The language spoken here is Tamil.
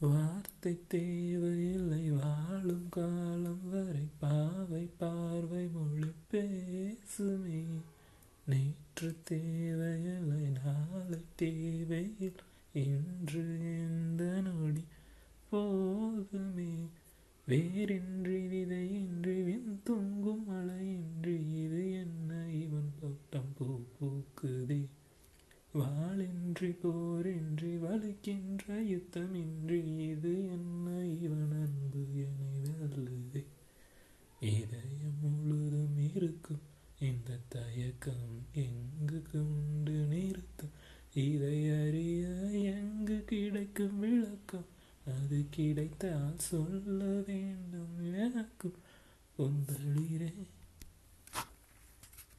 வார்த்தை தேவையில்லை வாழும் காலம் வரை பாவை பார்வை மொழி பேசுமே. நேற்று தேவையில்லை நாளை தேவையில் இன்று எந்த நொடி போதுமே. வேறின்றி விதையின்றி வின் தூங்கும் மழையின்றி இது என்ன? இவன் தோட்டம் பூ பூக்குதே. வாளின்றி போரின்றி வலிக்கின்ற யுத்தமின்றி இது என்ன இவன் அன்பு என்னை இதயம் முழுதும் இருக்கும். இந்த தயக்கம் எங்கு கொண்டு நிறுத்தும்? இதை அறிய எங்கு கிடைக்கும் விளக்கம்? அது கிடைத்தால் சொல்ல வேண்டும் எனக்கும் உங்களிரே